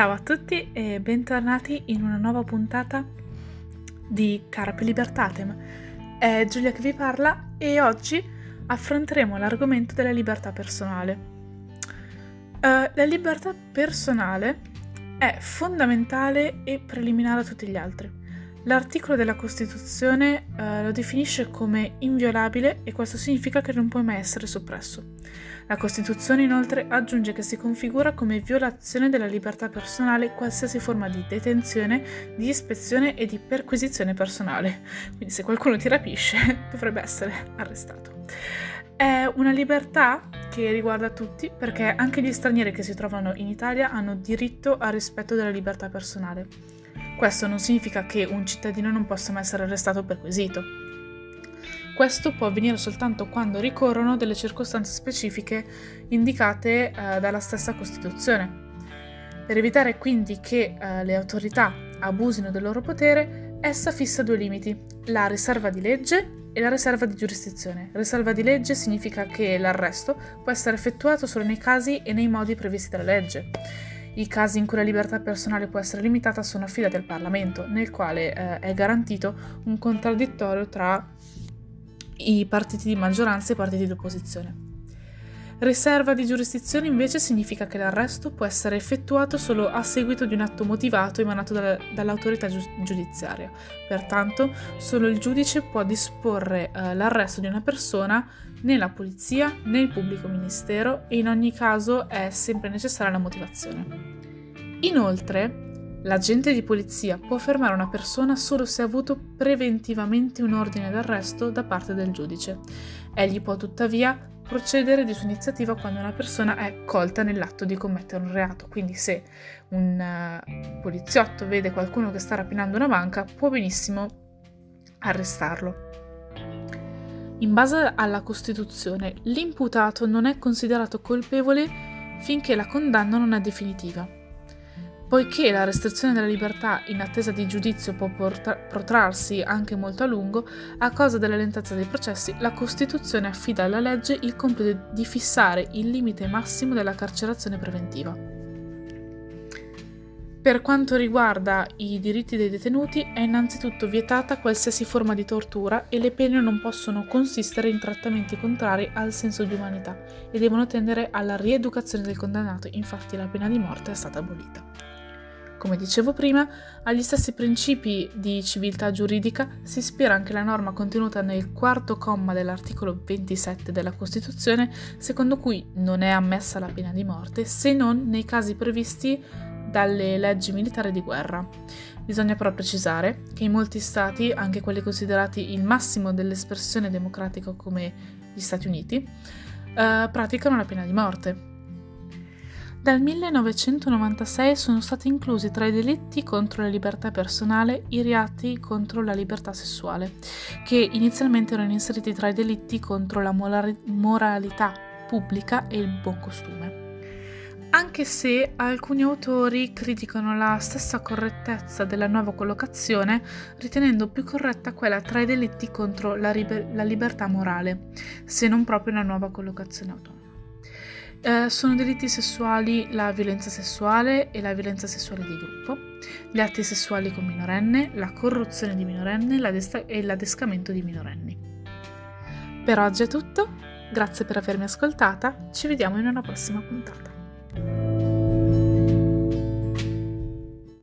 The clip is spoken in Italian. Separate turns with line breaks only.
Ciao a tutti e bentornati in una nuova puntata di Carpe Libertatem. È Giulia che vi parla e oggi affronteremo l'argomento della libertà personale. Uh, la libertà personale è fondamentale e preliminare a tutti gli altri. L'articolo della Costituzione uh, lo definisce come inviolabile e questo significa che non può mai essere soppresso. La Costituzione inoltre aggiunge che si configura come violazione della libertà personale qualsiasi forma di detenzione, di ispezione e di perquisizione personale. Quindi se qualcuno ti rapisce dovrebbe essere arrestato. È una libertà che riguarda tutti perché anche gli stranieri che si trovano in Italia hanno diritto al rispetto della libertà personale. Questo non significa che un cittadino non possa mai essere arrestato per quesito. Questo può avvenire soltanto quando ricorrono delle circostanze specifiche indicate eh, dalla stessa Costituzione. Per evitare quindi che eh, le autorità abusino del loro potere, essa fissa due limiti, la riserva di legge e la riserva di giurisdizione. Riserva di legge significa che l'arresto può essere effettuato solo nei casi e nei modi previsti dalla legge. I casi in cui la libertà personale può essere limitata sono affidati al Parlamento, nel quale eh, è garantito un contraddittorio tra i partiti di maggioranza e i partiti di opposizione. Riserva di giurisdizione invece significa che l'arresto può essere effettuato solo a seguito di un atto motivato emanato da, dall'autorità giudiziaria. Pertanto, solo il giudice può disporre eh, l'arresto di una persona né la polizia né il pubblico ministero e in ogni caso è sempre necessaria la motivazione. Inoltre, L'agente di polizia può fermare una persona solo se ha avuto preventivamente un ordine d'arresto da parte del giudice. Egli può tuttavia procedere di sua iniziativa quando una persona è colta nell'atto di commettere un reato. Quindi se un uh, poliziotto vede qualcuno che sta rapinando una banca, può benissimo arrestarlo. In base alla Costituzione, l'imputato non è considerato colpevole finché la condanna non è definitiva. Poiché la restrizione della libertà in attesa di giudizio può porta- protrarsi anche molto a lungo, a causa della lentezza dei processi, la Costituzione affida alla legge il compito di fissare il limite massimo della carcerazione preventiva. Per quanto riguarda i diritti dei detenuti, è innanzitutto vietata qualsiasi forma di tortura e le pene non possono consistere in trattamenti contrari al senso di umanità e devono tendere alla rieducazione del condannato, infatti la pena di morte è stata abolita. Come dicevo prima, agli stessi principi di civiltà giuridica si ispira anche la norma contenuta nel quarto comma dell'articolo 27 della Costituzione, secondo cui non è ammessa la pena di morte se non nei casi previsti dalle leggi militari di guerra. Bisogna però precisare che in molti stati, anche quelli considerati il massimo dell'espressione democratica come gli Stati Uniti, eh, praticano la pena di morte. Dal 1996 sono stati inclusi tra i delitti contro la libertà personale i reati contro la libertà sessuale, che inizialmente erano inseriti tra i delitti contro la moralità pubblica e il buon costume. Anche se alcuni autori criticano la stessa correttezza della nuova collocazione, ritenendo più corretta quella tra i delitti contro la, liber- la libertà morale, se non proprio una nuova collocazione autonoma. Eh, sono delitti sessuali la violenza sessuale e la violenza sessuale di gruppo, gli atti sessuali con minorenne, la corruzione di minorenne l'adesta- e l'adescamento di minorenni. Per oggi è tutto, grazie per avermi ascoltata, ci vediamo in una prossima puntata.